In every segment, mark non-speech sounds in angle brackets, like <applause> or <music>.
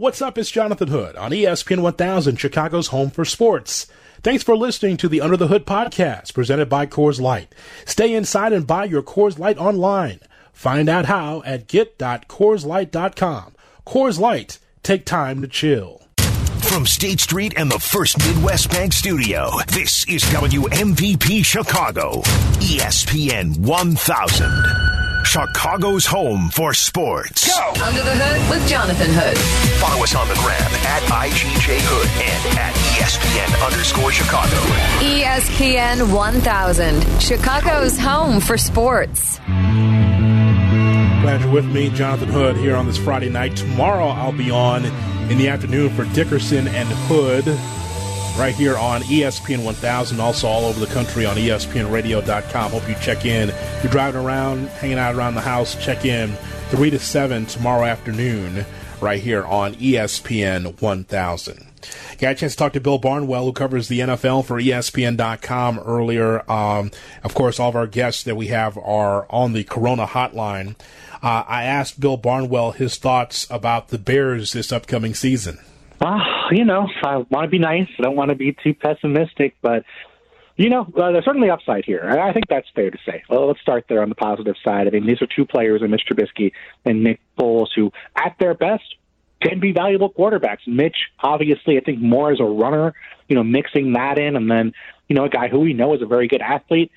What's up? It's Jonathan Hood on ESPN 1000, Chicago's home for sports. Thanks for listening to the Under the Hood podcast presented by Coors Light. Stay inside and buy your Coors Light online. Find out how at get.coorslight.com. Coors Light, take time to chill. From State Street and the First Midwest Bank Studio, this is WMVP Chicago, ESPN 1000. Chicago's home for sports. Go! Under the Hood with Jonathan Hood. Follow us on the gram at IGJ Hood and at ESPN underscore Chicago. ESPN 1000, Chicago's home for sports. Glad you're with me, Jonathan Hood, here on this Friday night. Tomorrow I'll be on in the afternoon for Dickerson and Hood right here on ESPN 1000, also all over the country on ESPNradio.com. Hope you check in. You're driving around, hanging out around the house, check in 3 to 7 tomorrow afternoon right here on ESPN 1000. Got a chance to talk to Bill Barnwell, who covers the NFL for ESPN.com earlier. Um, of course, all of our guests that we have are on the Corona hotline. Uh, I asked Bill Barnwell his thoughts about the Bears this upcoming season. Well, you know, I want to be nice. I don't want to be too pessimistic, but you know, uh, there's certainly upside here. I think that's fair to say. Well, let's start there on the positive side. I mean, these are two players, in Mitch Trubisky and Nick Foles, who, at their best, can be valuable quarterbacks. Mitch, obviously, I think more as a runner, you know, mixing that in, and then, you know, a guy who we know is a very good athlete,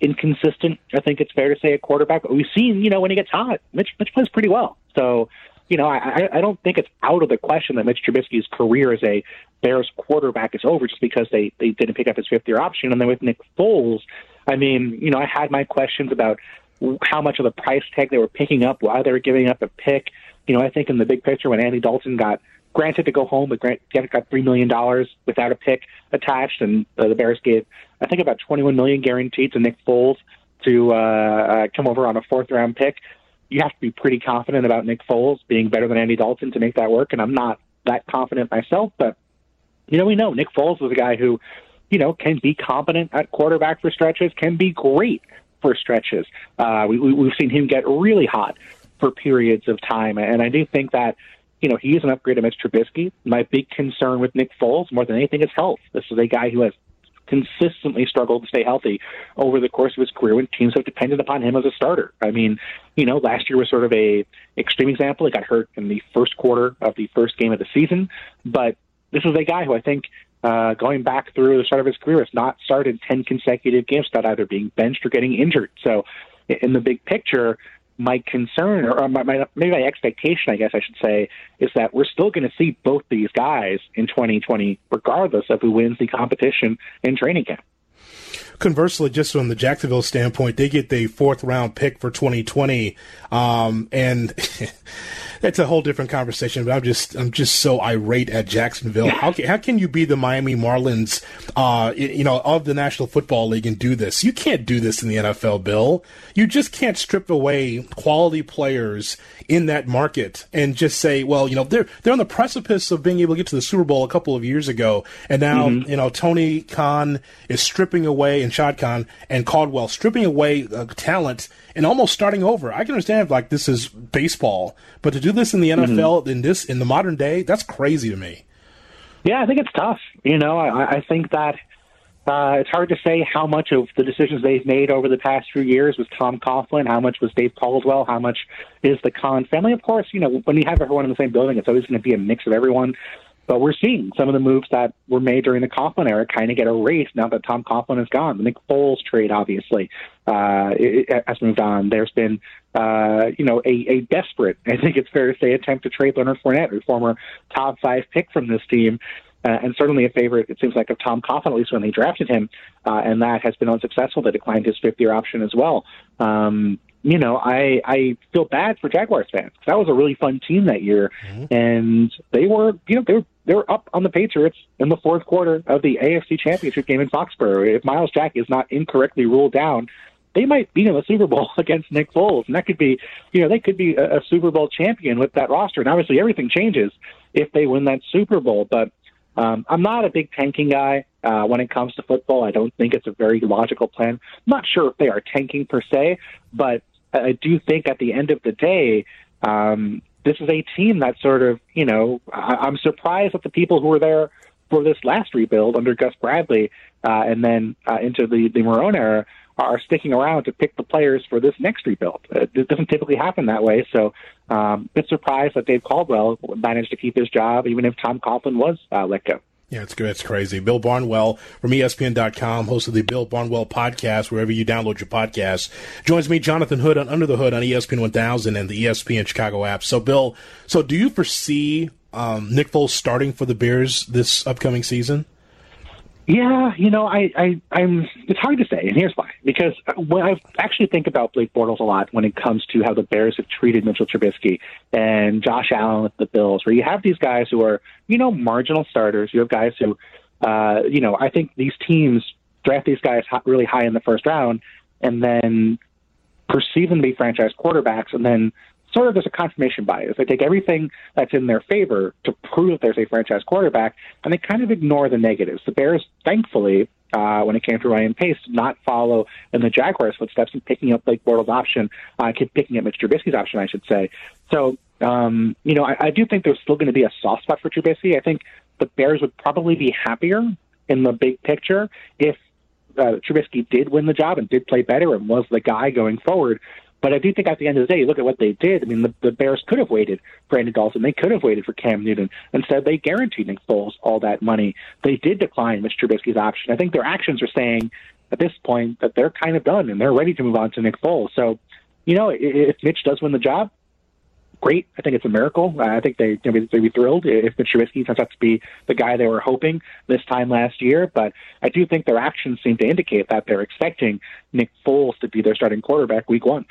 inconsistent. I think it's fair to say a quarterback. But we've seen, you know, when he gets hot, Mitch, Mitch plays pretty well. So, you know, I, I don't think it's out of the question that Mitch Trubisky's career as a Bears quarterback is over just because they they didn't pick up his fifth year option. And then with Nick Foles, I mean, you know, I had my questions about how much of the price tag they were picking up, why they were giving up a pick. You know, I think in the big picture, when Andy Dalton got granted to go home, but grant, got three million dollars without a pick attached, and uh, the Bears gave, I think, about twenty-one million guaranteed to Nick Foles to uh, uh, come over on a fourth-round pick you have to be pretty confident about Nick Foles being better than Andy Dalton to make that work. And I'm not that confident myself, but you know, we know Nick Foles was a guy who, you know, can be competent at quarterback for stretches, can be great for stretches. Uh, we, we, we've seen him get really hot for periods of time, and I do think that you know, he is an upgrade to Mitch Trubisky. My big concern with Nick Foles, more than anything, is health. This is a guy who has consistently struggled to stay healthy over the course of his career when teams have depended upon him as a starter. I mean, you know, last year was sort of a extreme example. He got hurt in the first quarter of the first game of the season, but this is a guy who I think uh, going back through the start of his career has not started 10 consecutive games without either being benched or getting injured. So in the big picture, my concern, or my, my, maybe my expectation, I guess I should say, is that we're still going to see both these guys in 2020, regardless of who wins the competition in training camp. Conversely, just from the Jacksonville standpoint, they get the fourth round pick for 2020, um, and <laughs> that's a whole different conversation. But I'm just I'm just so irate at Jacksonville. How can, how can you be the Miami Marlins, uh, you know, of the National Football League and do this? You can't do this in the NFL, Bill. You just can't strip away quality players in that market and just say, well, you know, they're they're on the precipice of being able to get to the Super Bowl a couple of years ago, and now mm-hmm. you know Tony Khan is stripping away and Shad Khan and Caldwell stripping away uh, talent and almost starting over. I can understand like this is baseball, but to do this in the NFL mm-hmm. in this in the modern day, that's crazy to me. Yeah, I think it's tough. You know, I, I think that uh, it's hard to say how much of the decisions they've made over the past few years was Tom Coughlin, how much was Dave Caldwell, how much is the Khan family. Of course, you know, when you have everyone in the same building, it's always going to be a mix of everyone. But we're seeing some of the moves that were made during the Coughlin era kind of get erased now that Tom Coughlin is gone. The Nick Foles trade, obviously, uh, has moved on. There's been, uh, you know, a, a desperate, I think it's fair to say, attempt to trade Leonard Fournette, a former top five pick from this team, uh, and certainly a favorite, it seems like, of Tom Coughlin, at least when they drafted him, uh, and that has been unsuccessful. They declined his fifth year option as well. Um, you know, I I feel bad for Jaguars fans. Because that was a really fun team that year, mm-hmm. and they were, you know, they were they were up on the Patriots in the fourth quarter of the AFC Championship game in Foxborough. If Myles Jack is not incorrectly ruled down, they might be in the Super Bowl <laughs> against Nick Foles, and that could be, you know, they could be a, a Super Bowl champion with that roster. And obviously, everything changes if they win that Super Bowl, but um, I'm not a big tanking guy uh, when it comes to football. I don't think it's a very logical plan. I'm not sure if they are tanking per se, but I do think at the end of the day, um, this is a team that sort of, you know, I, I'm surprised that the people who were there for this last rebuild under Gus Bradley uh, and then uh, into the, the Marrone era are sticking around to pick the players for this next rebuild. It doesn't typically happen that way. So, um, bit surprised that Dave Caldwell managed to keep his job, even if Tom Coughlin was uh, let go. Yeah, it's good. It's crazy. Bill Barnwell from ESPN.com, host of the Bill Barnwell podcast, wherever you download your podcasts, joins me, Jonathan Hood, on Under the Hood on ESPN 1000 and the ESPN Chicago app. So, Bill, so do you foresee um, Nick Foles starting for the Bears this upcoming season? Yeah, you know, I, I, I'm. It's hard to say, and here's why. Because when I actually think about Blake Bortles a lot when it comes to how the Bears have treated Mitchell Trubisky and Josh Allen with the Bills, where you have these guys who are, you know, marginal starters. You have guys who, uh, you know, I think these teams draft these guys really high in the first round, and then perceive them to be franchise quarterbacks, and then sort of there's a confirmation bias. They take everything that's in their favor to prove that there's a franchise quarterback, and they kind of ignore the negatives. The Bears, thankfully, uh, when it came to Ryan Pace, did not follow in the Jaguars' footsteps in picking up Blake Bortles' option, uh, picking up Mitch Trubisky's option, I should say. So, um, you know, I, I do think there's still going to be a soft spot for Trubisky. I think the Bears would probably be happier in the big picture if uh, Trubisky did win the job and did play better and was the guy going forward. But I do think at the end of the day, look at what they did. I mean, the, the Bears could have waited for Andy Dalton. They could have waited for Cam Newton. Instead, they guaranteed Nick Foles all that money. They did decline Mitch Trubisky's option. I think their actions are saying at this point that they're kind of done and they're ready to move on to Nick Foles. So, you know, if Mitch does win the job, great. I think it's a miracle. I think they they'd be, they'd be thrilled if Mitch Trubisky turns out to be the guy they were hoping this time last year. But I do think their actions seem to indicate that they're expecting Nick Foles to be their starting quarterback week one.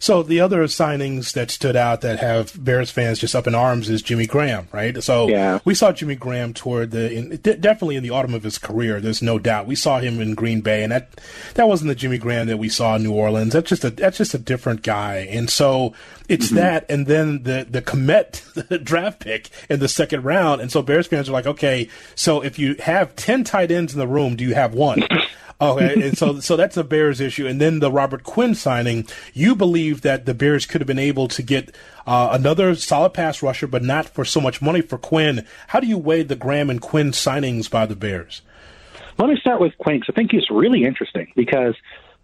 So the other signings that stood out that have Bears fans just up in arms is Jimmy Graham, right? So yeah. we saw Jimmy Graham toward the in, definitely in the autumn of his career. There's no doubt. We saw him in Green Bay, and that that wasn't the Jimmy Graham that we saw in New Orleans. That's just a that's just a different guy. And so it's mm-hmm. that, and then the the Kmet <laughs> draft pick in the second round. And so Bears fans are like, okay, so if you have ten tight ends in the room, do you have one? <laughs> Okay, <laughs> and so so that's a Bears issue, and then the Robert Quinn signing. You believe that the Bears could have been able to get uh, another solid pass rusher, but not for so much money for Quinn. How do you weigh the Graham and Quinn signings by the Bears? Let me start with Quinn because I think he's really interesting because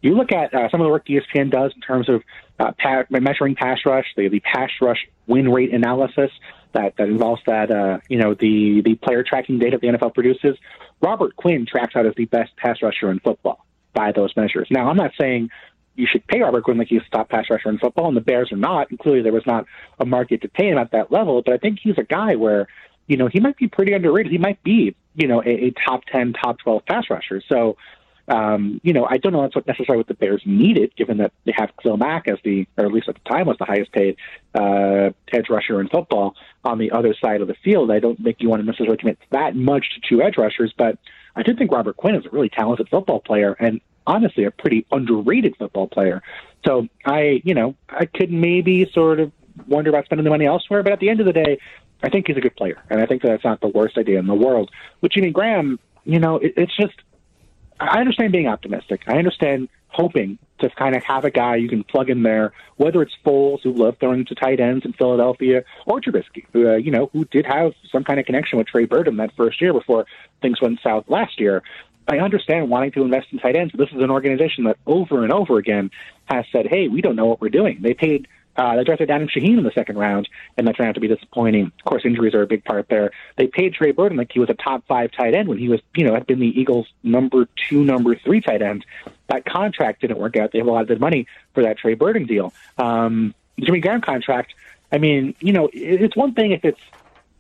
you look at uh, some of the work ESPN does in terms of uh, pa- measuring pass rush, the, the pass rush win rate analysis that, that involves that uh, you know the the player tracking data the NFL produces. Robert Quinn tracks out as the best pass rusher in football by those measures. Now, I'm not saying you should pay Robert Quinn like he's a top pass rusher in football, and the Bears are not. And clearly, there was not a market to pay him at that level. But I think he's a guy where, you know, he might be pretty underrated. He might be, you know, a, a top ten, top twelve pass rusher. So um, you know, I don't know that's what necessarily what the Bears needed, given that they have Khalil Mack as the, or at least at the time was the highest paid uh, edge rusher in football on the other side of the field. I don't think you want to necessarily commit that much to two edge rushers, but I do think Robert Quinn is a really talented football player and honestly a pretty underrated football player. So I, you know, I could maybe sort of wonder about spending the money elsewhere, but at the end of the day, I think he's a good player, and I think that's not the worst idea in the world. With Jimmy Graham, you know, it, it's just I understand being optimistic. I understand hoping to kind of have a guy you can plug in there, whether it's Foles, who loved throwing to tight ends in Philadelphia, or Trubisky, who, uh, you know, who did have some kind of connection with Trey Burton that first year before things went south last year. I understand wanting to invest in tight ends, but this is an organization that over and over again has said, hey, we don't know what we're doing. They paid uh, they drafted Adam Shaheen in the second round, and that turned out to be disappointing. Of course, injuries are a big part there. They paid Trey Burton like he was a top five tight end when he was, you know, had been the Eagles' number two, number three tight end. That contract didn't work out. They have a lot of good money for that Trey Burton deal. Um, Jimmy Graham contract. I mean, you know, it's one thing if it's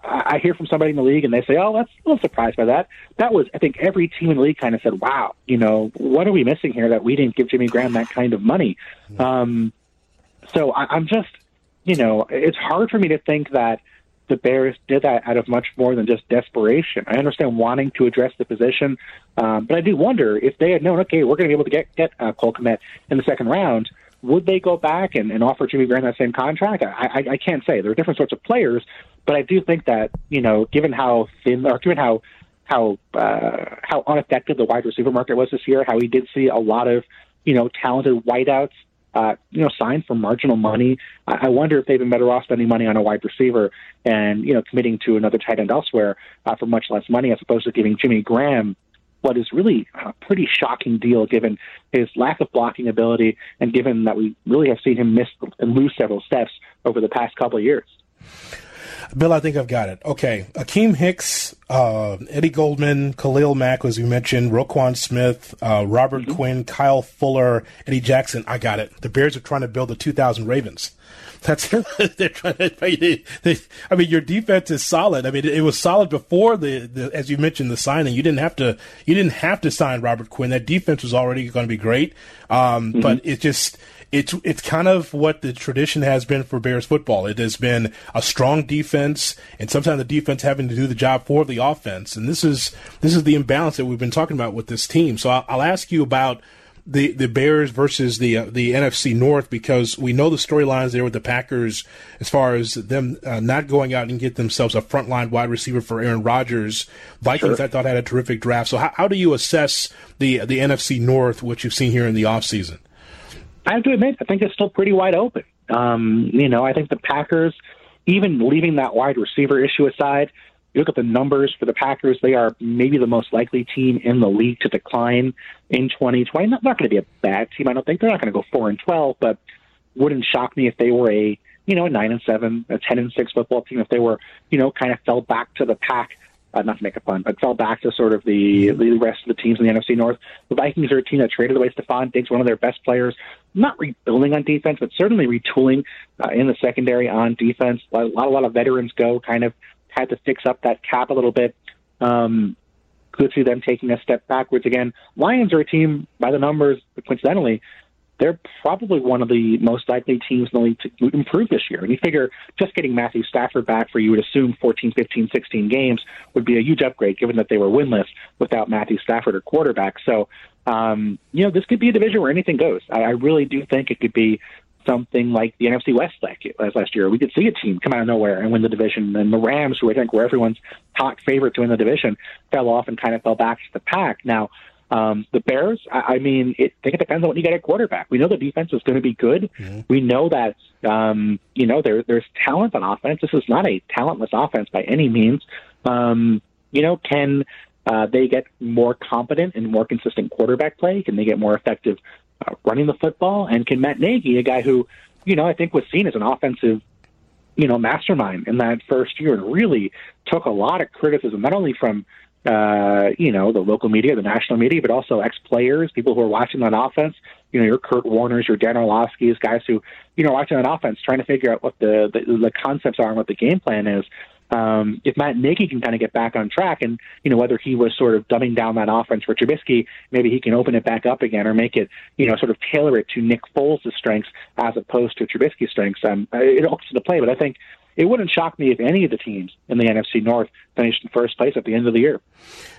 I hear from somebody in the league and they say, "Oh, that's a little surprised by that." That was, I think, every team in the league kind of said, "Wow, you know, what are we missing here that we didn't give Jimmy Graham that kind of money?" Um, so I, I'm just, you know, it's hard for me to think that the Bears did that out of much more than just desperation. I understand wanting to address the position, um, but I do wonder if they had known, okay, we're going to be able to get get uh, Cole Kmet in the second round. Would they go back and, and offer Jimmy Graham that same contract? I, I, I can't say. There are different sorts of players, but I do think that you know, given how thin or given how how uh, how unaffected the wide receiver market was this year, how he did see a lot of you know talented wideouts uh, you know, signed for marginal money. I, I wonder if they've been better off spending money on a wide receiver and you know committing to another tight end elsewhere uh, for much less money, as opposed to giving Jimmy Graham what is really a pretty shocking deal given his lack of blocking ability and given that we really have seen him miss and lose several steps over the past couple of years. Bill, I think I've got it. Okay. Akiem Hicks, uh, Eddie Goldman, Khalil Mack, as you mentioned, Roquan Smith, uh, Robert mm-hmm. Quinn, Kyle Fuller, Eddie Jackson. I got it. The Bears are trying to build the 2000 Ravens. <laughs> That's <laughs> they're trying to. They, they, I mean, your defense is solid. I mean, it, it was solid before the, the, as you mentioned, the signing. You didn't have to. You didn't have to sign Robert Quinn. That defense was already going to be great. Um, mm-hmm. But it just it's it's kind of what the tradition has been for Bears football. It has been a strong defense, and sometimes the defense having to do the job for the offense. And this is this is the imbalance that we've been talking about with this team. So I'll, I'll ask you about the the Bears versus the uh, the NFC North because we know the storylines there with the Packers as far as them uh, not going out and get themselves a frontline wide receiver for Aaron Rodgers. Vikings, sure. I thought had a terrific draft. So how, how do you assess the the NFC North, what you've seen here in the offseason? I have to admit, I think it's still pretty wide open. Um, you know, I think the Packers, even leaving that wide receiver issue aside, you look at the numbers for the Packers, they are maybe the most likely team in the league to decline in 2020. Not, not going to be a bad team, I don't think. They're not going to go 4 and 12, but wouldn't shock me if they were a, you know, a 9 and 7, a 10 and 6 football team, if they were, you know, kind of fell back to the pack uh, not to make it fun, but fell back to sort of the the rest of the teams in the NFC North. The Vikings are a team that traded away Stefon Diggs, one of their best players. Not rebuilding on defense, but certainly retooling uh, in the secondary on defense. A lot, a lot of veterans go, kind of had to fix up that cap a little bit. Um, could see them taking a step backwards again. Lions are a team by the numbers, coincidentally, they're probably one of the most likely teams in the league to improve this year. And you figure just getting Matthew Stafford back for you would assume 14, 15, 16 games would be a huge upgrade, given that they were winless without Matthew Stafford or quarterback. So, um, you know, this could be a division where anything goes. I, I really do think it could be something like the NFC West last year. We could see a team come out of nowhere and win the division. And the Rams, who I think were everyone's top favorite to win the division, fell off and kind of fell back to the pack. Now, um, the Bears, I, I mean, it, I think it depends on what you get at quarterback. We know the defense is going to be good. Mm-hmm. We know that, um, you know, there, there's talent on offense. This is not a talentless offense by any means. Um, you know, can uh, they get more competent and more consistent quarterback play? Can they get more effective uh, running the football? And can Matt Nagy, a guy who, you know, I think was seen as an offensive you know, mastermind in that first year and really took a lot of criticism, not only from uh, you know, the local media, the national media, but also ex-players, people who are watching that offense. You know, your Kurt Warners, your Dan Orlovsky's, guys who, you know, watching that offense, trying to figure out what the, the, the concepts are and what the game plan is. Um, if Matt Nagy can kind of get back on track and, you know, whether he was sort of dumbing down that offense for Trubisky, maybe he can open it back up again or make it, you know, sort of tailor it to Nick Foles' strengths as opposed to Trubisky's strengths. Um, it comes into play, but I think it wouldn't shock me if any of the teams in the NFC North finished in first place at the end of the year.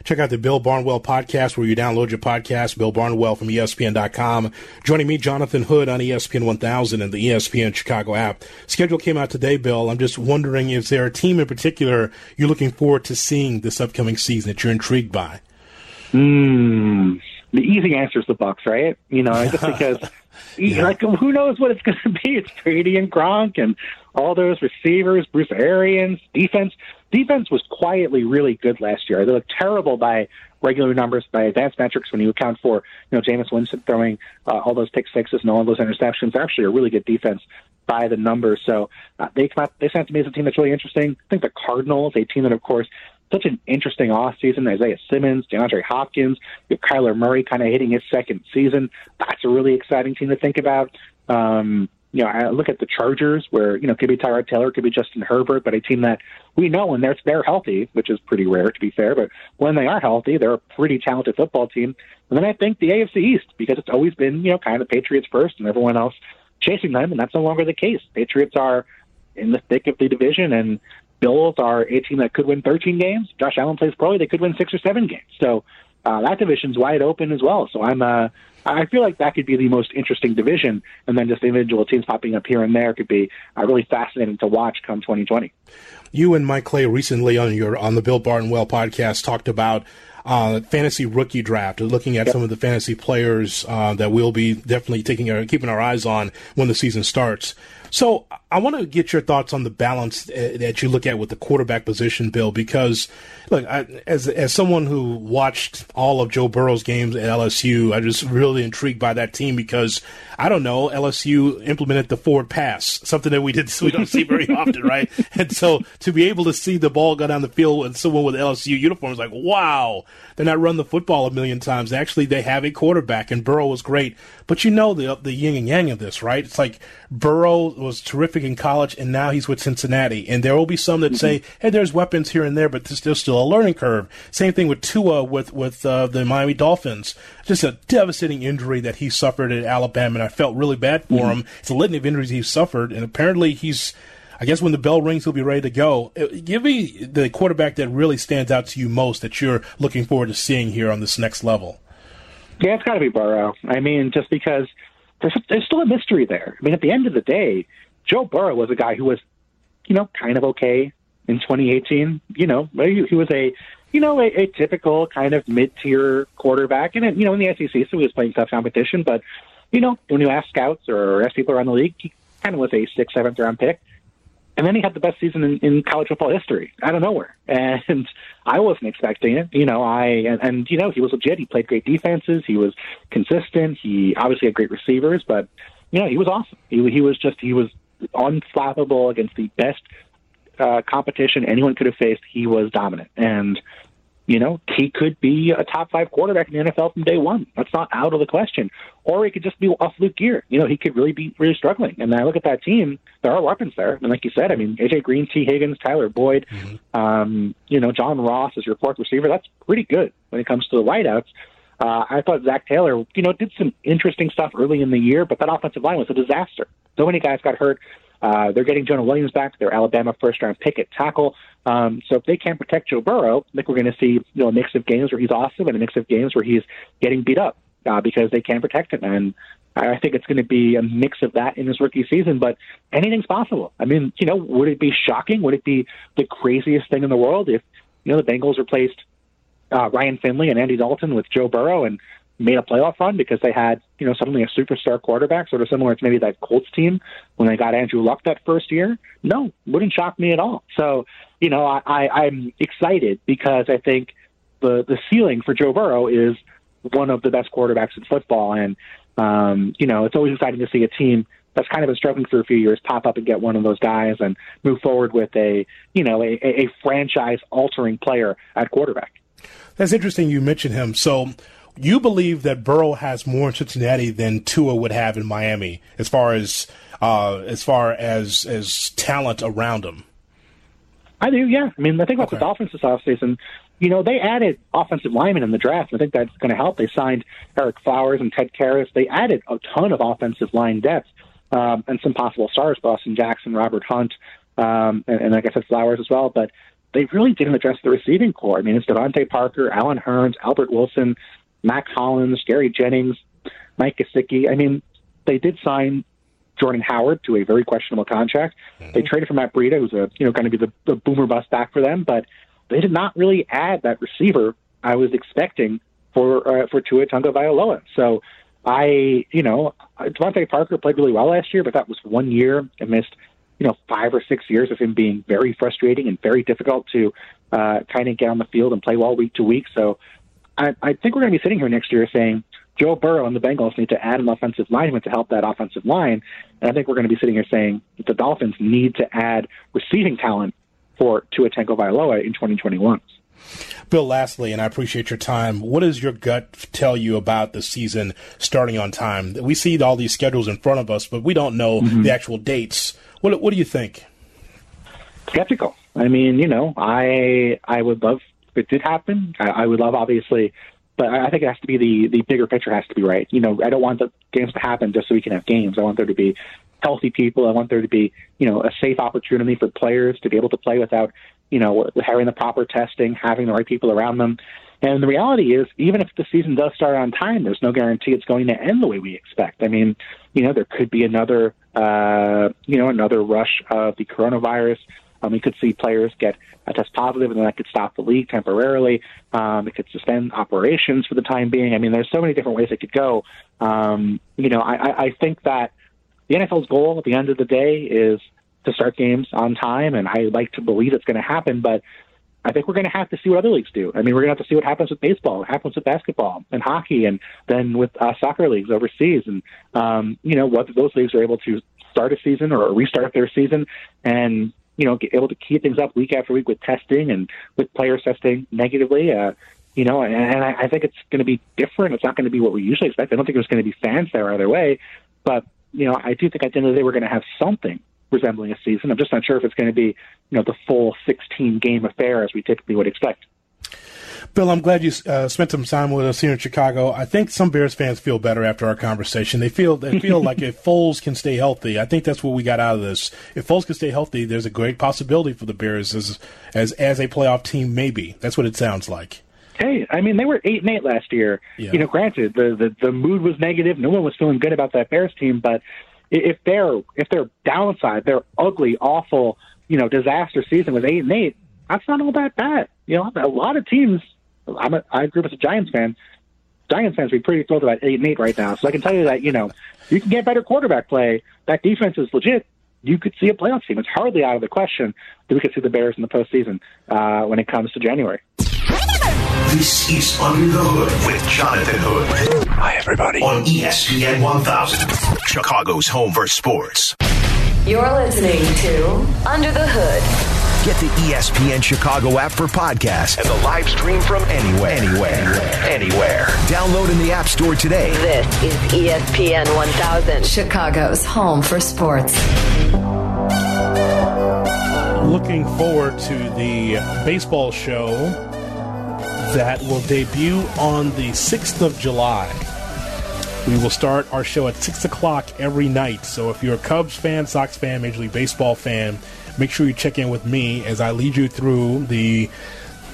Check out the Bill Barnwell podcast where you download your podcast, Bill Barnwell from ESPN.com. Joining me, Jonathan Hood on ESPN 1000 and the ESPN Chicago app. Schedule came out today, Bill. I'm just wondering if there a team in particular you're looking forward to seeing this upcoming season that you're intrigued by? Hmm. The easy answer is the Bucs, right? You know, just <laughs> because yeah. like who knows what it's going to be? It's Brady and Gronk and all those receivers, Bruce Arians, defense. Defense was quietly really good last year. They looked terrible by regular numbers, by advanced metrics when you account for, you know, Jameis Winston throwing uh, all those pick sixes and all those interceptions. They're actually a really good defense by the numbers. So uh, they come out, they sound to me as a team that's really interesting. I think the Cardinals, a team that, of course, such an interesting offseason. Isaiah Simmons, DeAndre Hopkins, you have Kyler Murray kind of hitting his second season. That's a really exciting team to think about. Um, you know, I look at the Chargers, where you know could be Tyrod Taylor, could be Justin Herbert, but a team that we know when they're they're healthy, which is pretty rare to be fair, but when they are healthy, they're a pretty talented football team. And then I think the AFC East, because it's always been you know kind of the Patriots first and everyone else chasing them, and that's no longer the case. Patriots are in the thick of the division, and Bills are a team that could win 13 games. Josh Allen plays poorly; they could win six or seven games. So uh, that division's wide open as well. So I'm uh, I feel like that could be the most interesting division, and then just individual teams popping up here and there could be uh, really fascinating to watch come 2020. You and Mike Clay recently on your on the Bill Barnwell podcast talked about uh, fantasy rookie draft, looking at yep. some of the fantasy players uh, that we'll be definitely taking our, keeping our eyes on when the season starts. So I want to get your thoughts on the balance uh, that you look at with the quarterback position, Bill, because look, I, as as someone who watched all of Joe Burrow's games at LSU, I just really intrigued by that team because I don't know LSU implemented the forward pass, something that we did <laughs> we don't see very often, right? And so to be able to see the ball go down the field with someone with LSU uniform is like, wow, they're not run the football a million times. Actually, they have a quarterback, and Burrow was great. But you know the the yin and yang of this, right? It's like Burrow was terrific in college, and now he's with Cincinnati. And there will be some that mm-hmm. say, "Hey, there's weapons here and there, but there's still a learning curve." Same thing with Tua with with uh, the Miami Dolphins. Just a devastating injury that he suffered at Alabama, and I felt really bad for mm-hmm. him. It's a litany of injuries he's suffered, and apparently he's I guess when the bell rings, he'll be ready to go. Uh, give me the quarterback that really stands out to you most that you're looking forward to seeing here on this next level. Yeah, it's got to be Burrow. I mean, just because there's, there's still a mystery there. I mean, at the end of the day, Joe Burrow was a guy who was, you know, kind of okay in 2018. You know, he, he was a, you know, a, a typical kind of mid-tier quarterback, and you know, in the SEC, so he was playing tough competition. But you know, when you ask scouts or ask people around the league, he kind of was a sixth, seventh round pick. And then he had the best season in, in college football history out of nowhere. <laughs> And I wasn't expecting it. You know, I, and, and, you know, he was legit. He played great defenses. He was consistent. He obviously had great receivers, but, you know, he was awesome. He, he was just, he was unflappable against the best uh, competition anyone could have faced. He was dominant. And, you know, he could be a top five quarterback in the NFL from day one. That's not out of the question. Or he could just be off Luke gear. You know, he could really be really struggling. And I look at that team, there are weapons there. And like you said, I mean, AJ Green, Tee Higgins, Tyler Boyd, mm-hmm. um, you know, John Ross is your fourth receiver. That's pretty good when it comes to the wideouts. Uh, I thought Zac Taylor, you know, did some interesting stuff early in the year, but that offensive line was a disaster. So many guys got hurt. Uh, they're getting Jonah Williams back, their Alabama first round pick at tackle. Um, so if they can't protect Joe Burrow, I think we're going to see you know a mix of games where he's awesome and a mix of games where he's getting beat up uh, because they can't protect him. And I think it's going to be a mix of that in his rookie season. But anything's possible. I mean, you know, would it be shocking? Would it be the craziest thing in the world if you know the Bengals replaced uh, Ryan Finley and Andy Dalton with Joe Burrow and made a playoff run because they had, you know, suddenly a superstar quarterback, sort of similar to maybe that Colts team when they got Andrew Luck that first year. No, wouldn't shock me at all. So, you know, I, I, I'm excited because I think the the ceiling for Joe Burrow is one of the best quarterbacks in football, and um, you know, it's always exciting to see a team that's kind of been struggling for a few years pop up and get one of those guys and move forward with a, you know, a, a franchise altering player at quarterback. That's interesting. You mentioned him. So you believe that Burrow has more in Cincinnati than Tua would have in Miami, as far as uh, as far as as talent around him. I do, yeah. I mean, I think about okay. the Dolphins this offseason, you know, they added offensive linemen in the draft. I think that's going to help. They signed Ereck Flowers and Ted Karras. They added a ton of offensive line depth um, and some possible stars, Austin Jackson, Robert Hunt, um, and, and like I said, Flowers as well. But they really didn't address the receiving corps. I mean, it's DeVante Parker, Allen Hurns, Albert Wilson, Mack Hollins, Gary Jennings, Mike Gesicki. I mean, they did sign Jordan Howard to a very questionable contract. Mm-hmm. They traded for Matt Breida, who's a you know going to be the, the boomer bust back for them, but they did not really add that receiver I was expecting for uh, for Tua Tagovailoa. So I, you know, DeVante Parker played really well last year, but that was one year and missed you know five or six years of him being very frustrating and very difficult to uh, kind of get on the field and play well week to week. So I, I think we're going to be sitting here next year saying Joe Burrow and the Bengals need to add an offensive lineman to help that offensive line. And I think we're going to be sitting here saying the Dolphins need to add receiving talent for Tua Tagovailoa in 2021. Bill, lastly, and I appreciate your time. What does your gut tell you about the season starting on time? We see all these schedules in front of us, but we don't know mm-hmm. the actual dates. What, what do you think? Skeptical. I mean, you know, I I would love if it did happen, I, I would love obviously, but I think it has to be the the bigger picture has to be right. You know, I don't want the games to happen just so we can have games. I want there to be healthy people. I want there to be you know a safe opportunity for players to be able to play without you know having the proper testing, having the right people around them. And the reality is, even if the season does start on time, there's no guarantee it's going to end the way we expect. I mean, you know, there could be another, uh, you know, another rush of the coronavirus Um, we could see players get a test positive, and then that could stop the league temporarily. Um, it could suspend operations for the time being. I mean, there's so many different ways it could go. Um, you know, I, I think that the NFL's goal at the end of the day is to start games on time, and I like to believe it's going to happen, but I think we're going to have to see what other leagues do. I mean, we're going to have to see what happens with baseball, what happens with basketball and hockey, and then with uh, soccer leagues overseas, and um, you know what those leagues are able to start a season or restart their season, and you know get able to keep things up week after week with testing and with players testing negatively. Uh, you know, and, and I, I think it's going to be different. It's not going to be what we usually expect. I don't think there's going to be fans there either way, but you know, I do think at the end of the day we're going to have something resembling a season. I'm just not sure if it's going to be, you know, the full 16 game affair as we typically would expect. Bill, I'm glad you uh, spent some time with us here in Chicago. I think some Bears fans feel better after our conversation. They feel they feel <laughs> like if Foles can stay healthy, I think that's what we got out of this. If Foles can stay healthy, there's a great possibility for the Bears as as as a playoff team. Maybe that's what it sounds like. Hey, I mean they were eight and eight last year. Yeah. You know, granted the, the the mood was negative. No one was feeling good about that Bears team, but if their if their downside, their ugly, awful, you know, disaster season was eight and eight, that's not all that bad. You know, a lot of teams. I'm a, I grew up as a Giants fan. Giants fans would be pretty thrilled about eight and eight right now. So I can tell you that you know you can get better quarterback play. That defense is legit. You could see a playoff team. It's hardly out of the question that we could see the Bears in the postseason uh, when it comes to January. This is Under the Hood with Jonathan Hood. Hi, everybody. On ESPN 1000, Chicago's home for sports. You're listening to Under the Hood. Get the ESPN Chicago app for podcasts and the live stream from anywhere. Anywhere. Anywhere. Download in the App Store today. This is ESPN 1000, Chicago's home for sports. Looking forward to the baseball show that will debut on the 6th of July. We will start our show at 6 o'clock every night. So if you're a Cubs fan, Sox fan, Major League Baseball fan, make sure you check in with me as I lead you through the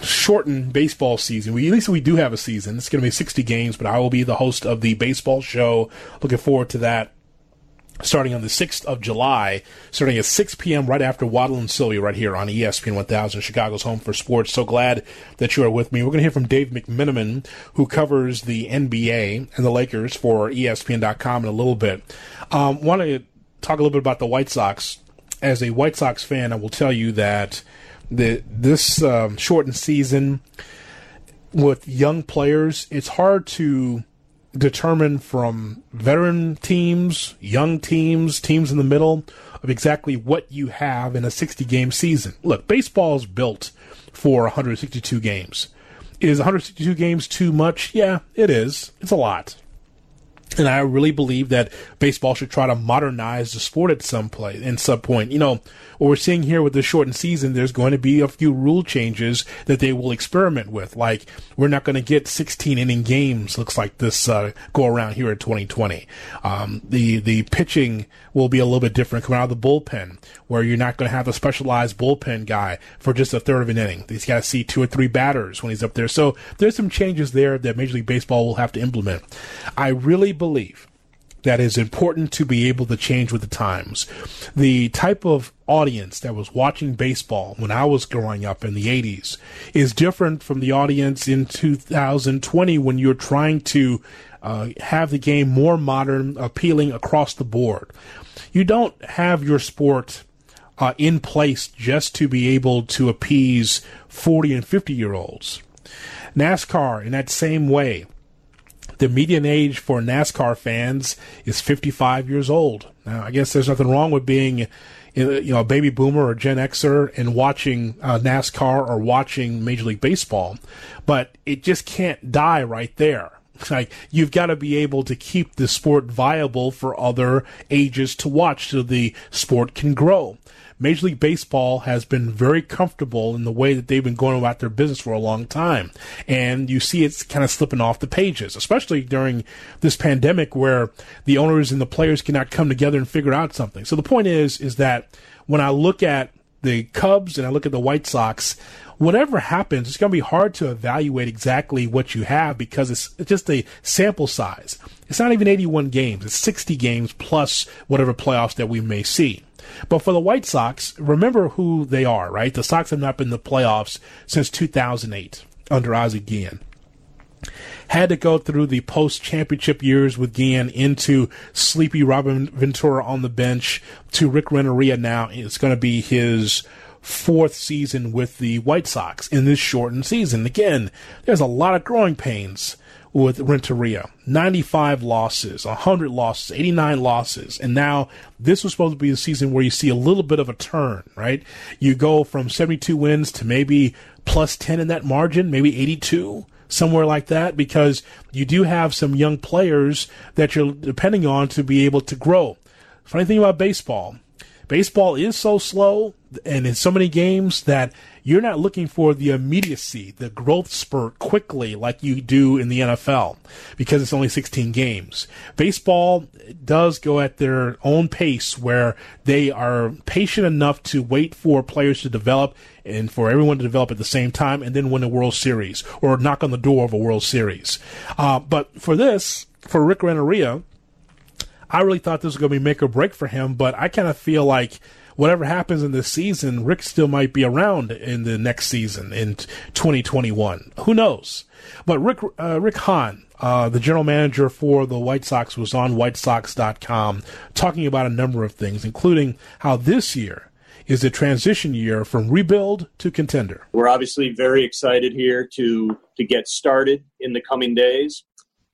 shortened baseball season. We at least we do have a season. It's going to be 60 games, but I will be the host of the baseball show. Looking forward to that starting on the 6th of July, starting at 6 p.m. right after Waddle and Silvy right here on ESPN 1000, Chicago's home for sports. So glad that you are with me. We're going to hear from Dave McMenamin, who covers the NBA and the Lakers for ESPN.com in a little bit. Um, want to talk a little bit about the White Sox. As a White Sox fan, I will tell you that the this um, shortened season with young players, it's hard to determine from veteran teams, young teams, teams in the middle of exactly what you have in a 60 game season. Look, baseball is built for 162 games. Is 162 games too much? Yeah, it is. It's a lot. And I really believe that baseball should try to modernize the sport at some play in some point. You know, what we're seeing here with the shortened season, there's going to be a few rule changes that they will experiment with. Like we're not going to get 16 inning games. Looks like this uh, go around here in 2020. Um, the the pitching will be a little bit different coming out of the bullpen, where you're not going to have a specialized bullpen guy for just a third of an inning. He's got to see two or three batters when he's up there. So there's some changes there that Major League Baseball will have to implement. I really believe that is important to be able to change with the times. The type of audience that was watching baseball when I was growing up in the 80s is different from the audience in 2020 when you're trying to uh, have the game more modern, appealing across the board. You don't have your sport uh, in place just to be able to appease 40 and 50 year olds. NASCAR, in that same way, the median age for NASCAR fans is 55 years old. Now, I guess there's nothing wrong with being you know, a baby boomer or Gen Xer and watching uh, NASCAR or watching Major League Baseball, but it just can't die right there. <laughs> Like you've got to be able to keep the sport viable for other ages to watch so the sport can grow. Major League Baseball has been very comfortable in the way that they've been going about their business for a long time. And you see it's kind of slipping off the pages, especially during this pandemic where the owners and the players cannot come together and figure out something. So the point is, is that when I look at the Cubs and I look at the White Sox, whatever happens, it's going to be hard to evaluate exactly what you have because it's, it's just a sample size. It's not even 81 games. It's 60 games plus whatever playoffs that we may see. But for the White Sox, remember who they are, right? The Sox have not been in the playoffs since 2008 under Ozzie Guillen had to go through the post championship years with Guillen into sleepy Robin Ventura on the bench to Rick Renteria now. It's going to be his fourth season with the White Sox in this shortened season. Again, there's a lot of growing pains with Renteria. 95 losses, 100 losses, 89 losses. And now this was supposed to be the season where you see a little bit of a turn, right? You go from 72 wins to maybe plus 10 in that margin, maybe 82 somewhere like that because you do have some young players that you're depending on to be able to grow. Funny thing about baseball, baseball is so slow and in so many games that you're not looking for the immediacy, the growth spurt quickly like you do in the NFL because it's only 16 games. Baseball does go at their own pace where they are patient enough to wait for players to develop and for everyone to develop at the same time and then win a World Series or knock on the door of a World Series. Uh, but for this, for Rick Renteria, I really thought this was going to be make or break for him, but I kind of feel like whatever happens in this season, Rick still might be around in the next season in 2021. Who knows? But Rick uh, Rick Hahn, uh, the general manager for the White Sox, was on WhiteSox.com talking about a number of things, including how this year is a transition year from rebuild to contender. We're obviously very excited here to to get started in the coming days.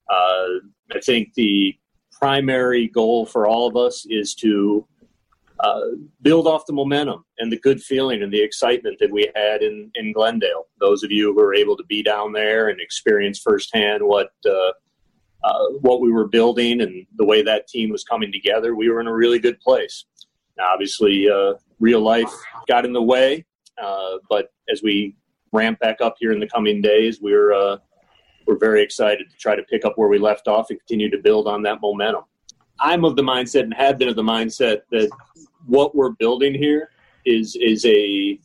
Uh, I think the primary goal for all of us is to uh, build off the momentum and the good feeling and the excitement that we had in, in Glendale. Those of you who were able to be down there and experience firsthand what uh, uh, what we were building and the way that team was coming together, we were in a really good place. Now, obviously, uh, real life got in the way, uh, but as we ramp back up here in the coming days, we're uh, we're very excited to try to pick up where we left off and continue to build on that momentum. I'm of the mindset and have been of the mindset that what we're building here is is a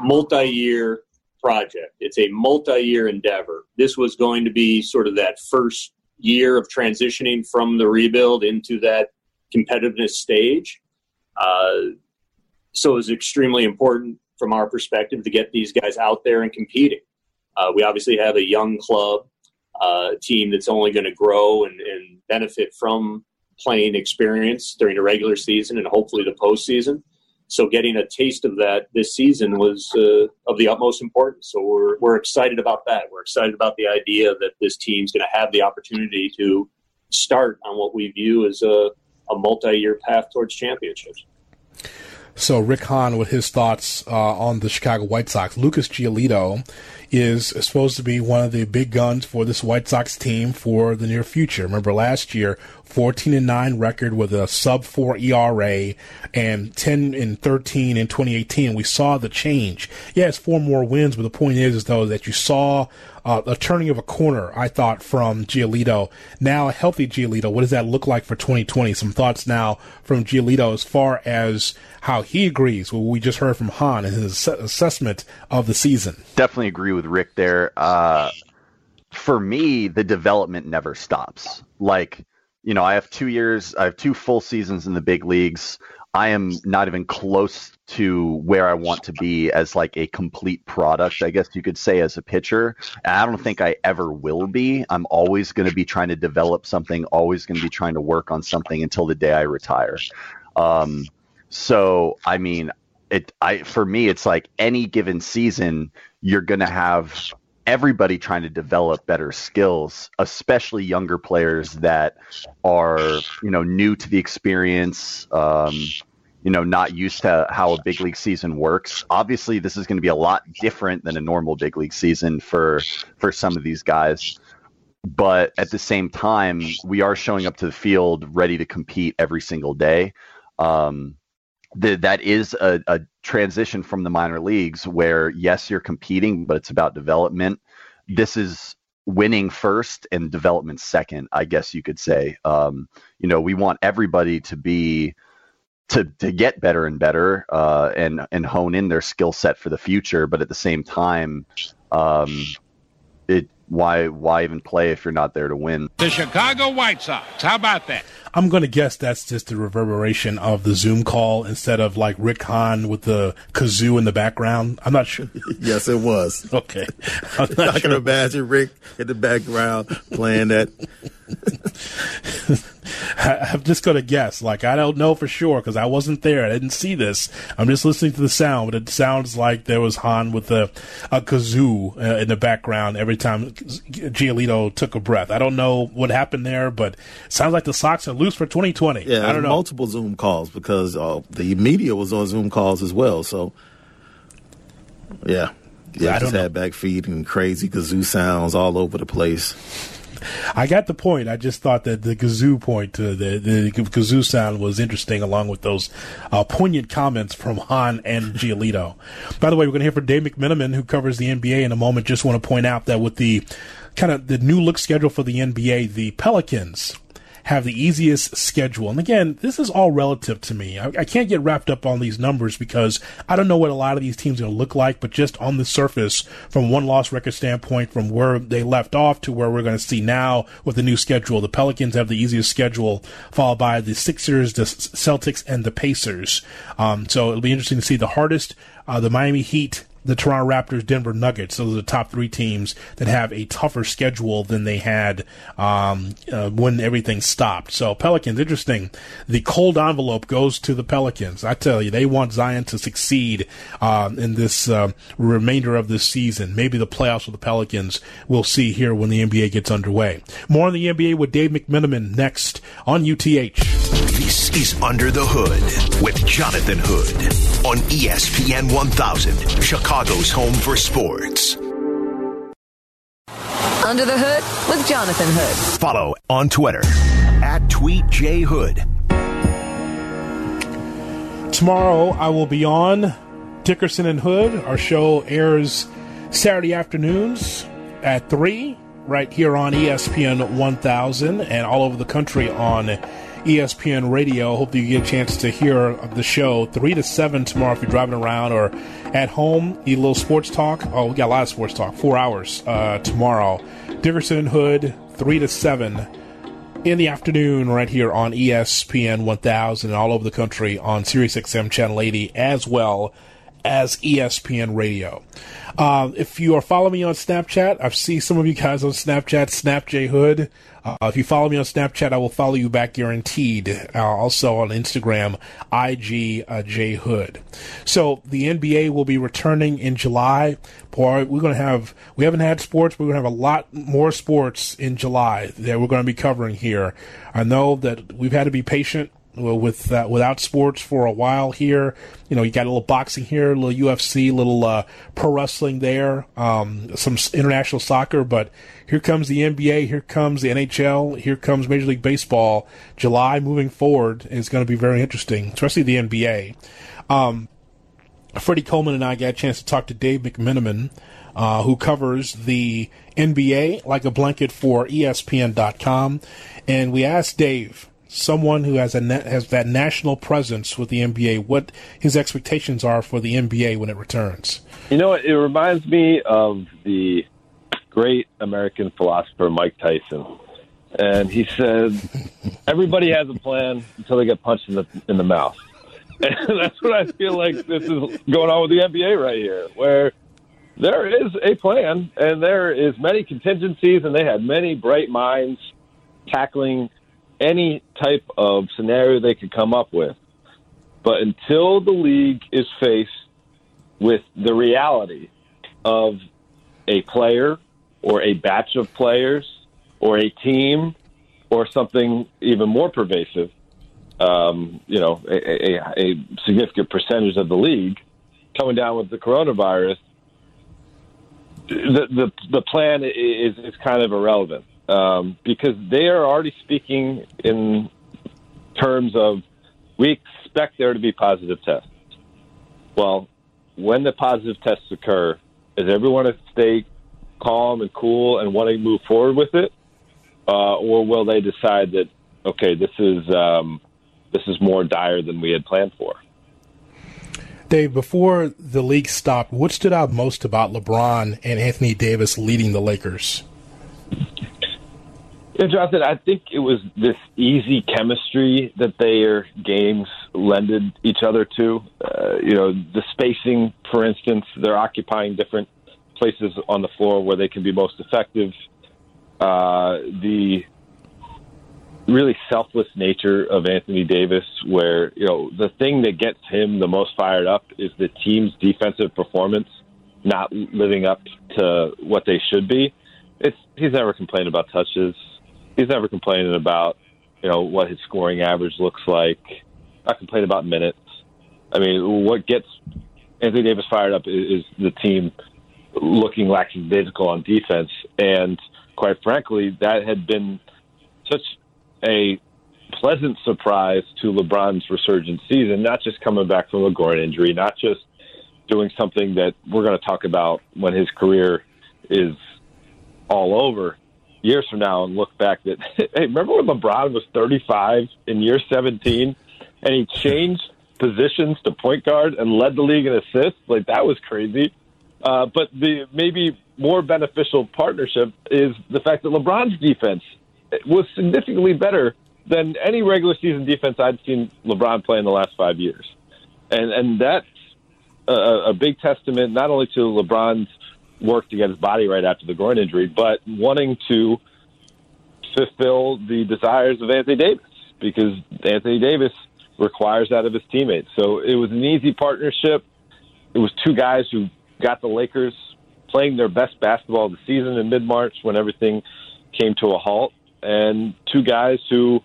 multi-year project. It's a multi-year endeavor. This was going to be sort of that first year of transitioning from the rebuild into that competitiveness stage. Uh, so it was extremely important from our perspective to get these guys out there and competing. Uh, we obviously have a young club, uh, team that's only going to grow and, and benefit from playing experience during the regular season and hopefully the postseason. So getting a taste of that this season was uh, of the utmost importance. So we're we're excited about that. We're excited about the idea that this team's going to have the opportunity to start on what we view as a, a multi-year path towards championships. So Rick Hahn with his thoughts uh, on the Chicago White Sox. Lucas Giolito is supposed to be one of the big guns for this White Sox team for the near future. Remember last year, 14 and 9 record with a sub 4 ERA and 10 and 13 in 2018. We saw the change. Yeah, four more wins, but the point is, is though that you saw uh, a turning of a corner, I thought, from Giolito. Now a healthy Giolito, what does that look like for 2020? Some thoughts now from Giolito as far as how he agrees with what we just heard from Hahn and his assessment of the season. Definitely agree with Rick there. Uh, for me, the development never stops. Like, you know, I have two years, I have two full seasons in the big leagues. I am not even close to where I want to be as like a complete product, I guess you could say, as a pitcher. And I don't think I ever will be. I'm always going to be trying to develop something, always going to be trying to work on something until the day I retire. Um, so, I mean, it I for me, it's like any given season, you're going to have everybody trying to develop better skills, especially younger players that are, you know, new to the experience, um, you know, not used to how a big league season works. Obviously, this is going to be a lot different than a normal big league season for for some of these guys. But at the same time, we are showing up to the field ready to compete every single day. Um, the, that is a, a transition from the minor leagues where yes you're competing but it's about development. This is winning first and development second i guess you could say. Um, you know we want everybody to be to to get better and better uh, and and hone in their skill set for the future but at the same time um, it why why even play if you're not there to win? The Chicago White Sox. How about that? I'm going to guess that's just the reverberation of the Zoom call instead of like Rick Hahn with the kazoo in the background. I'm not sure. <laughs> yes, it was. Okay. <laughs> i sure. can imagine Rick in the background playing that. <laughs> <laughs> I'm just going to guess. Like, I don't know for sure because I wasn't there. I didn't see this. I'm just listening to the sound, but it sounds like there was Hahn with a, a kazoo uh, in the background every time Giolito took a breath. I don't know what happened there, but it sounds like the Sox are loose for 2020. Yeah, I don't know. multiple Zoom calls because uh, the media was on Zoom calls as well. So, yeah. Yeah, I just had back feed and crazy kazoo sounds all over the place. I got the point. I just thought that the kazoo point, uh, the the kazoo sound was interesting, along with those uh, poignant comments from Hahn and Giolito. By the way, we're going to hear from Dave McMenamin, who covers the NBA in a moment. Just want to point out that with the kind of the new look schedule for the NBA, the Pelicans have the easiest schedule. And again, this is all relative to me. I, I, can't get wrapped up on these numbers because I don't know what a lot of these teams are going to look like, but just on the surface, from one loss record standpoint, from where they left off to where we're going to see now with the new schedule, the Pelicans have the easiest schedule, followed by the Sixers, the Celtics, and the Pacers. Um, so it'll be interesting to see the hardest, uh, the Miami Heat the Toronto Raptors, Denver Nuggets. Those are the top three teams that have a tougher schedule than they had um, uh, when everything stopped. So Pelicans, interesting. The cold envelope goes to the Pelicans. I tell you, they want Zion to succeed uh, in this uh, remainder of this season. Maybe the playoffs with the Pelicans. We'll see here when the NBA gets underway. More on the NBA with Dave McMenamin next on UTH. This is Under the Hood with Jonathan Hood on ESPN 1000, Chicago's home for sports. Under the Hood with Jonathan Hood. Follow on Twitter at TweetJHood. Tomorrow I will be on Dickerson and Hood. Our show airs Saturday afternoons at 3 right here on ESPN 1000 and all over the country on ESPN Radio. Hope that you get a chance to hear the show 3 to 7 tomorrow if you're driving around or at home. Eat a little sports talk. Oh, we got a lot of sports talk. Four hours uh, tomorrow. Dickerson and Hood, 3 to 7 in the afternoon right here on ESPN 1000 and all over the country on SiriusXM Channel 80 as well as ESPN Radio. Uh, if you are following me on Snapchat, I've seen some of you guys on Snapchat, Snap J Hood. Uh, if you follow me on Snapchat, I will follow you back guaranteed. Uh, also on Instagram, IG uh, J Hood. So the NBA will be returning in July. Boy, we're going to have, we haven't had sports, we're going to have a lot more sports in July that we're going to be covering here. I know that we've had to be patient with uh, without sports for a while here. You know, you got a little boxing here, a little UFC, a little uh, pro wrestling there, um, some international soccer. But here comes the NBA, here comes the NHL, here comes Major League Baseball. July moving forward is going to be very interesting, especially the NBA. Um, Freddie Coleman and I got a chance to talk to Dave McMenamin. Uh, who covers the NBA like a blanket for ESPN.com. And we asked Dave, someone who has a has that national presence with the NBA, what his expectations are for the NBA when it returns. You know, it reminds me of the great American philosopher Mike Tyson, and he said, <laughs> "Everybody has a plan until they get punched in the in the mouth." <laughs> And that's what I feel like this is going on with the NBA right here, where there is a plan and there is many contingencies, and they had many bright minds tackling any type of scenario they could come up with. But until the league is faced with the reality of a player or a batch of players or a team or something even more pervasive, um, you know, a, a, a significant percentage of the league coming down with the coronavirus, the the, the plan is is kind of irrelevant um, because they are already speaking in terms of we expect there to be positive tests. Well, when the positive tests occur, is everyone to stay calm and cool and want to move forward with it, uh, or will they decide that okay, this is um, this is more dire than we had planned for? Dave, before the league stopped, what stood out most about LeBron and Anthony Davis leading the Lakers? Yeah, Jonathan, I think it was this easy chemistry that their games lended each other to. Uh, you know, the spacing, for instance, they're occupying different places on the floor where they can be most effective. Uh, the really selfless nature of Anthony Davis, where you know the thing that gets him the most fired up is the team's defensive performance not living up to what they should be. It's he's never complained about touches. He's never complaining about you know what his scoring average looks like. Not complaining about minutes. I mean, what gets Anthony Davis fired up is, is the team looking lackadaisical on defense, and quite frankly, that had been such a pleasant surprise to LeBron's resurgent season, not just coming back from a groin injury, not just doing something that we're going to talk about when his career is all over years from now and look back that <laughs> hey remember when LeBron was 35 in year 17 and he changed positions to point guard and led the league in assists? Like that was crazy. Uh, but the maybe more beneficial partnership is the fact that LeBron's defense was significantly better than any regular season defense I'd seen LeBron play in the last five years, and and that's a, a big testament not only to LeBron's work to get his body right after the groin injury, but wanting to fulfill the desires of Anthony Davis because Anthony Davis requires that of his teammates. So it was an easy partnership. It was two guys who got the Lakers playing their best basketball of the season in mid March when everything came to a halt and two guys who,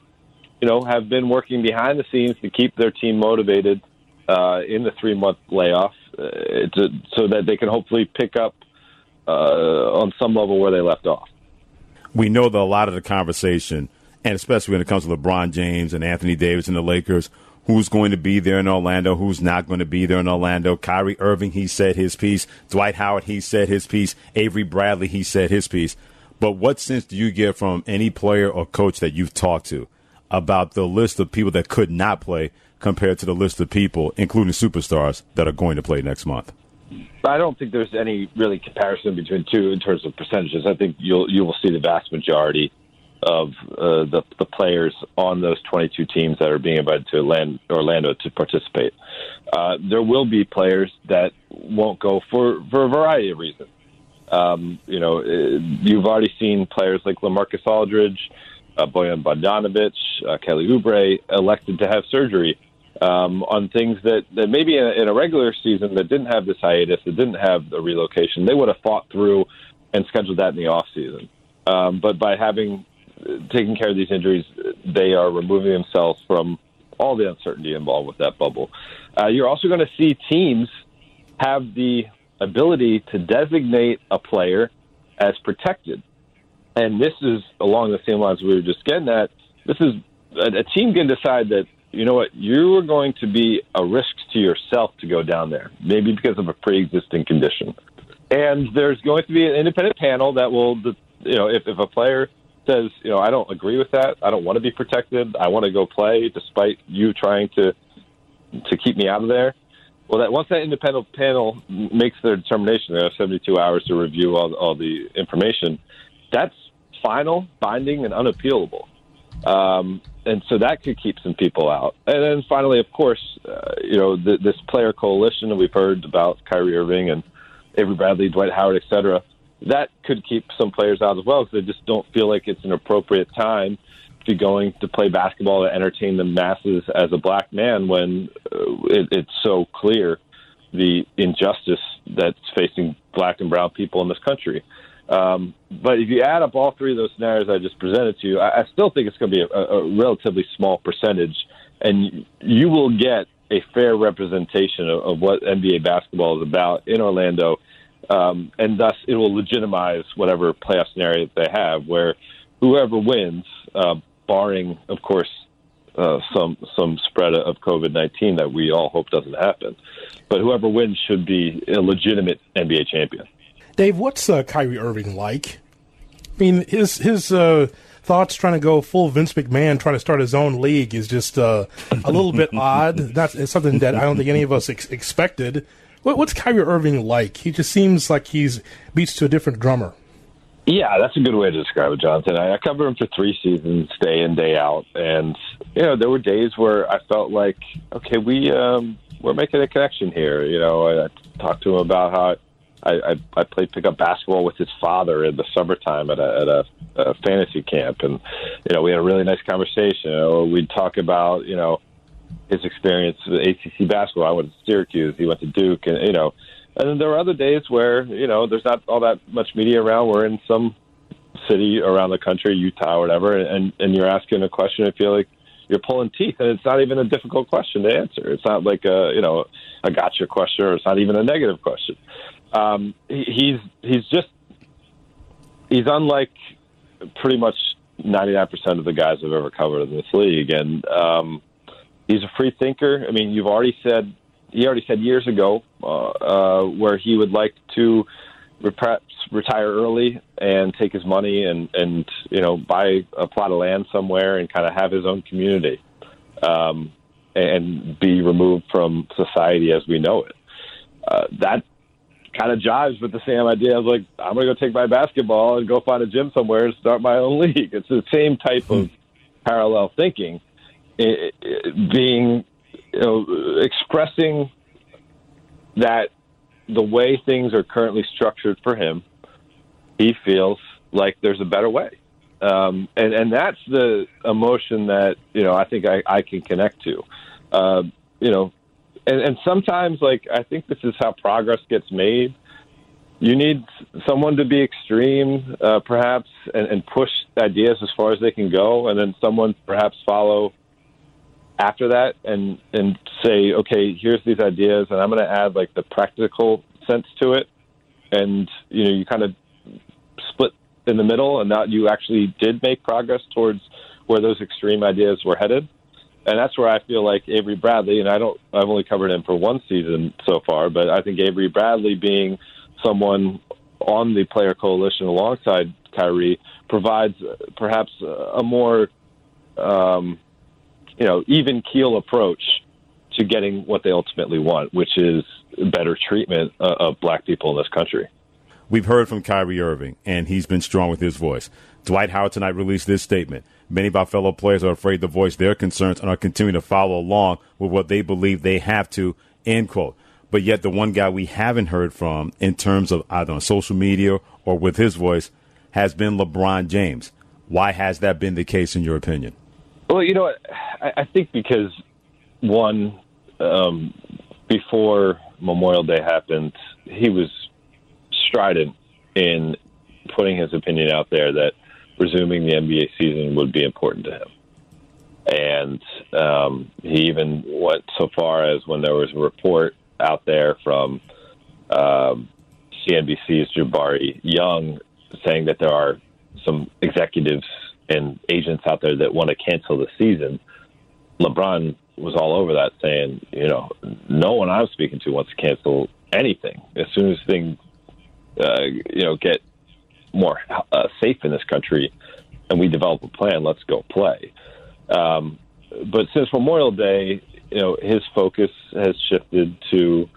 you know, have been working behind the scenes to keep their team motivated uh, in the three month layoff, uh, to, so that they can hopefully pick up uh, on some level where they left off. We know that a lot of the conversation, and especially when it comes to LeBron James and Anthony Davis and the Lakers, who's going to be there in Orlando, who's not going to be there in Orlando. Kyrie Irving, he said his piece. Dwight Howard, he said his piece. Avery Bradley, he said his piece. But what sense do you get from any player or coach that you've talked to about the list of people that could not play compared to the list of people, including superstars, that are going to play next month? I don't think there's any really comparison between two in terms of percentages. I think you'll you will see the vast majority of uh, the the players on those 22 teams that are being invited to land, Orlando to participate. Uh, there will be players that won't go for for a variety of reasons. Um, you know, uh, you've already seen players like Lamarcus Aldridge, uh, Bojan Bogdanovic, uh, Kelly Oubre elected to have surgery um, on things that, that maybe in a, in a regular season that didn't have this hiatus, that didn't have the relocation, they would have fought through and scheduled that in the off season. Um, but by having uh, taken care of these injuries, they are removing themselves from all the uncertainty involved with that bubble. Uh, you're also going to see teams have the ability to designate a player as protected. And this is along the same lines we were just getting at. This is a, a team can decide that, you know what, you are going to be a risk to yourself to go down there, maybe because of a pre existing condition. And there's going to be an independent panel that will, you know, if, if a player says, you know, I don't agree with that, I don't want to be protected, I want to go play despite you trying to to keep me out of there, well, that once that independent panel makes their determination, they have 72 hours to review all, all the information. That's final, binding, and unappealable. Um, and so that could keep some people out. And then finally, of course, uh, you know, the, this player coalition that we've heard about Kyrie Irving and Avery Bradley, Dwight Howard, et cetera, that could keep some players out as well because they just don't feel like it's an appropriate time to be going to play basketball to entertain the masses as a black man when uh, it, it's so clear the injustice that's facing black and brown people in this country. Um, but if you add up all three of those scenarios I just presented to you, I, I still think it's going to be a, a relatively small percentage, and you will get a fair representation of, of what NBA basketball is about in Orlando, um, and thus it will legitimize whatever playoff scenario that they have, where whoever wins, uh, barring, of course, uh, some some spread of COVID nineteen that we all hope doesn't happen. But whoever wins should be a legitimate NBA champion. Dave, what's uh, Kyrie Irving like? I mean, his his uh, thoughts trying to go full Vince McMahon, trying to start his own league is just uh, a little bit <laughs> odd. That's something that I don't think any of us ex- expected. What, what's Kyrie Irving like? He just seems like he's beats to a different drummer. Yeah, that's a good way to describe it, Jonathan. I, I covered him for three seasons, day in, day out, and you know there were days where I felt like, okay, we um, we're making a connection here. You know, I, I talked to him about how I, I, I played pickup basketball with his father in the summertime at a, at a, a fantasy camp, and you know we had a really nice conversation. You know, we'd talk about you know his experience with ACC basketball. I went to Syracuse, he went to Duke, and you know, and then there were other days where you know there's not all that much media around. We're in some city around the country, Utah, or whatever, and and you're asking a question. I feel like you're pulling teeth, and it's not even a difficult question to answer. It's not like a you know a gotcha question, or it's not even a negative question. Um, he, he's he's just he's unlike pretty much 99% of the guys I've ever covered in this league, and um, he's a free thinker. I mean, you've already said he already said years ago uh, uh, where he would like to perhaps retire early and take his money and and you know buy a plot of land somewhere and kind of have his own community um, and be removed from society as we know it. Uh, that kind of jives with the same idea. I was like, I'm going to go take my basketball and go find a gym somewhere and start my own <laughs> league. It's the same type of parallel thinking, it, it, being you know expressing that the way things are currently structured for him, he feels like there's a better way. Um, and, and that's the emotion that, you know, I think I, I can connect to. Uh, you know, and, and sometimes, like, I think this is how progress gets made. You need someone to be extreme, uh, perhaps, and, and push ideas as far as they can go, and then someone perhaps follow after that and and say, okay, here's these ideas, and I'm going to add like the practical sense to it, and you know, you kind of split in the middle, and that you actually did make progress towards where those extreme ideas were headed. And that's where I feel like Avery Bradley, and I don't, I've only covered him for one season so far, but I think Avery Bradley being someone on the player coalition alongside Kyrie provides perhaps a more um, you know, even keel approach to getting what they ultimately want, which is better treatment of black people in this country. We've heard from Kyrie Irving, and he's been strong with his voice. Dwight Howard tonight released this statement. Many of our fellow players are afraid to voice their concerns and are continuing to follow along with what they believe they have to, end quote. But yet, the one guy we haven't heard from in terms of either on social media or with his voice has been LeBron James. Why has that been the case, in your opinion? Well, you know? I, I think because one, um, before Memorial Day happened, he was strident in putting his opinion out there that resuming the NBA season would be important to him. And um, he even went so far as when there was a report out there from um, CNBC's Jabari Young saying that there are some executives and agents out there that want to cancel the season, LeBron was all over that, saying, you know, no one I'm speaking to wants to cancel anything. As soon as things, uh, you know, get more uh, safe in this country, and we develop a plan, let's go play. Um, but since Memorial Day, you know, his focus has shifted to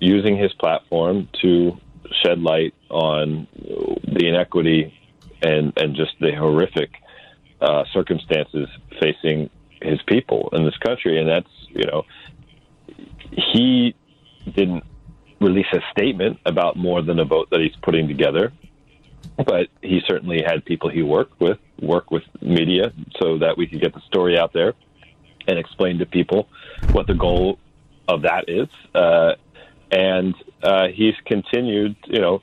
using his platform to shed light on the inequity and and just the horrific uh, circumstances facing his people in this country, and that's you know he didn't release a statement about more than a vote that he's putting together, but he certainly had people he worked with work with media so that we could get the story out there and explain to people what the goal of that is. Uh, and uh, he's continued, you know,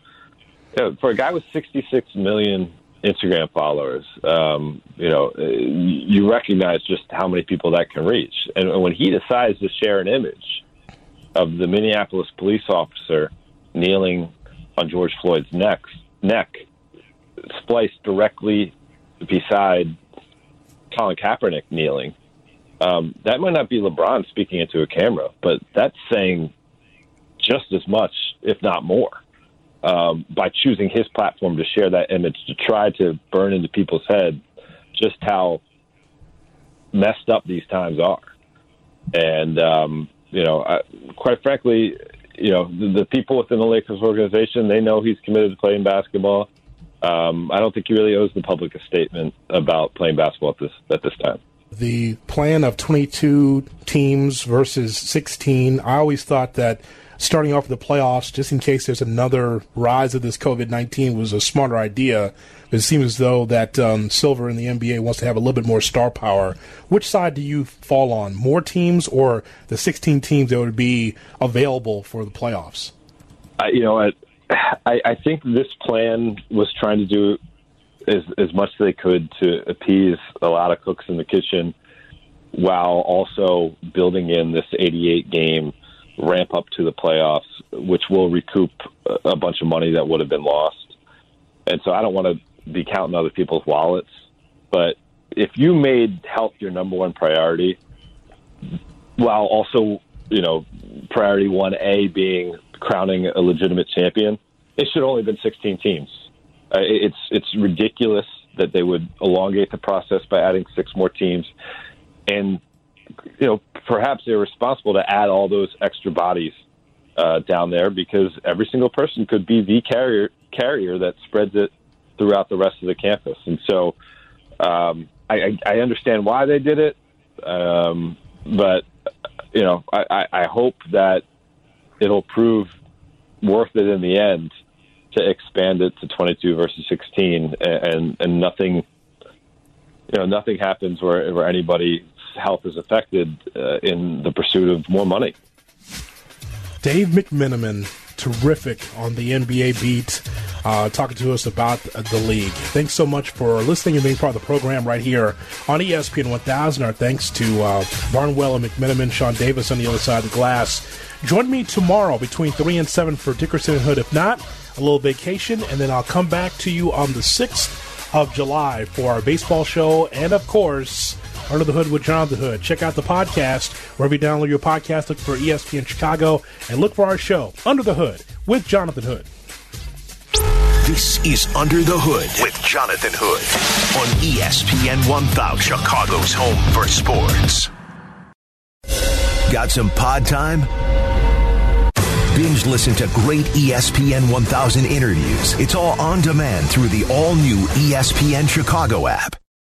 for a guy with 66 million Instagram followers, um, you know, you recognize just how many people that can reach. And when he decides to share an image of the Minneapolis police officer kneeling on George Floyd's neck, neck spliced directly beside Colin Kaepernick kneeling, um, that might not be LeBron speaking into a camera, but that's saying just as much, if not more um, by choosing his platform to share that image to try to burn into people's head just how messed up these times are. And, um, you know, I, quite frankly, you know, the, the people within the Lakers organization, they know he's committed to playing basketball. Um, I don't think he really owes the public a statement about playing basketball at this at this time. The plan of 22 teams versus 16. I always thought that starting off the playoffs, just in case there's another rise of this COVID 19, was a smarter idea. It seems as though that um, Silver in the NBA wants to have a little bit more star power. Which side do you fall on? More teams or the 16 teams that would be available for the playoffs? I, you know, I, I, I think this plan was trying to do as, as much as they could to appease a lot of cooks in the kitchen while also building in this 88 game ramp up to the playoffs, which will recoup a bunch of money that would have been lost. And so I don't want to be counting other people's wallets, but if you made health your number one priority, while also, you know, priority 1A being crowning a legitimate champion, it should only have been 16 teams. Uh, it's it's ridiculous that they would elongate the process by adding six more teams, and you know perhaps they're responsible to add all those extra bodies uh, down there because every single person could be the carrier carrier that spreads it throughout the rest of the campus, and so um, I, I understand why they did it, um, but you know I, I hope that it'll prove worth it in the end to expand it to 22 versus 16, and and nothing, you know, nothing happens where where anybody's health is affected uh, in the pursuit of more money. Dave McMenamin, terrific on the NBA beat, uh, talking to us about the league. Thanks so much for listening and being part of the program right here on ESPN 1000. Our thanks to uh, Barnwell and McMenamin, Sean Davis on the other side of the glass. Join me tomorrow between 3 and 7 for Dickerson and Hood. If not, a little vacation, and then I'll come back to you on the 6th of July for our baseball show and, of course, Under the Hood with John the Hood. Check out the podcast wherever you download your podcast. Look for ESPN Chicago and look for our show, Under the Hood with Jonathan Hood. This is Under the Hood with Jonathan Hood on ESPN 1000, Chicago's home for sports. Got some pod time? Binge listen to great ESPN 1000 interviews. It's all on demand through the all new ESPN Chicago app.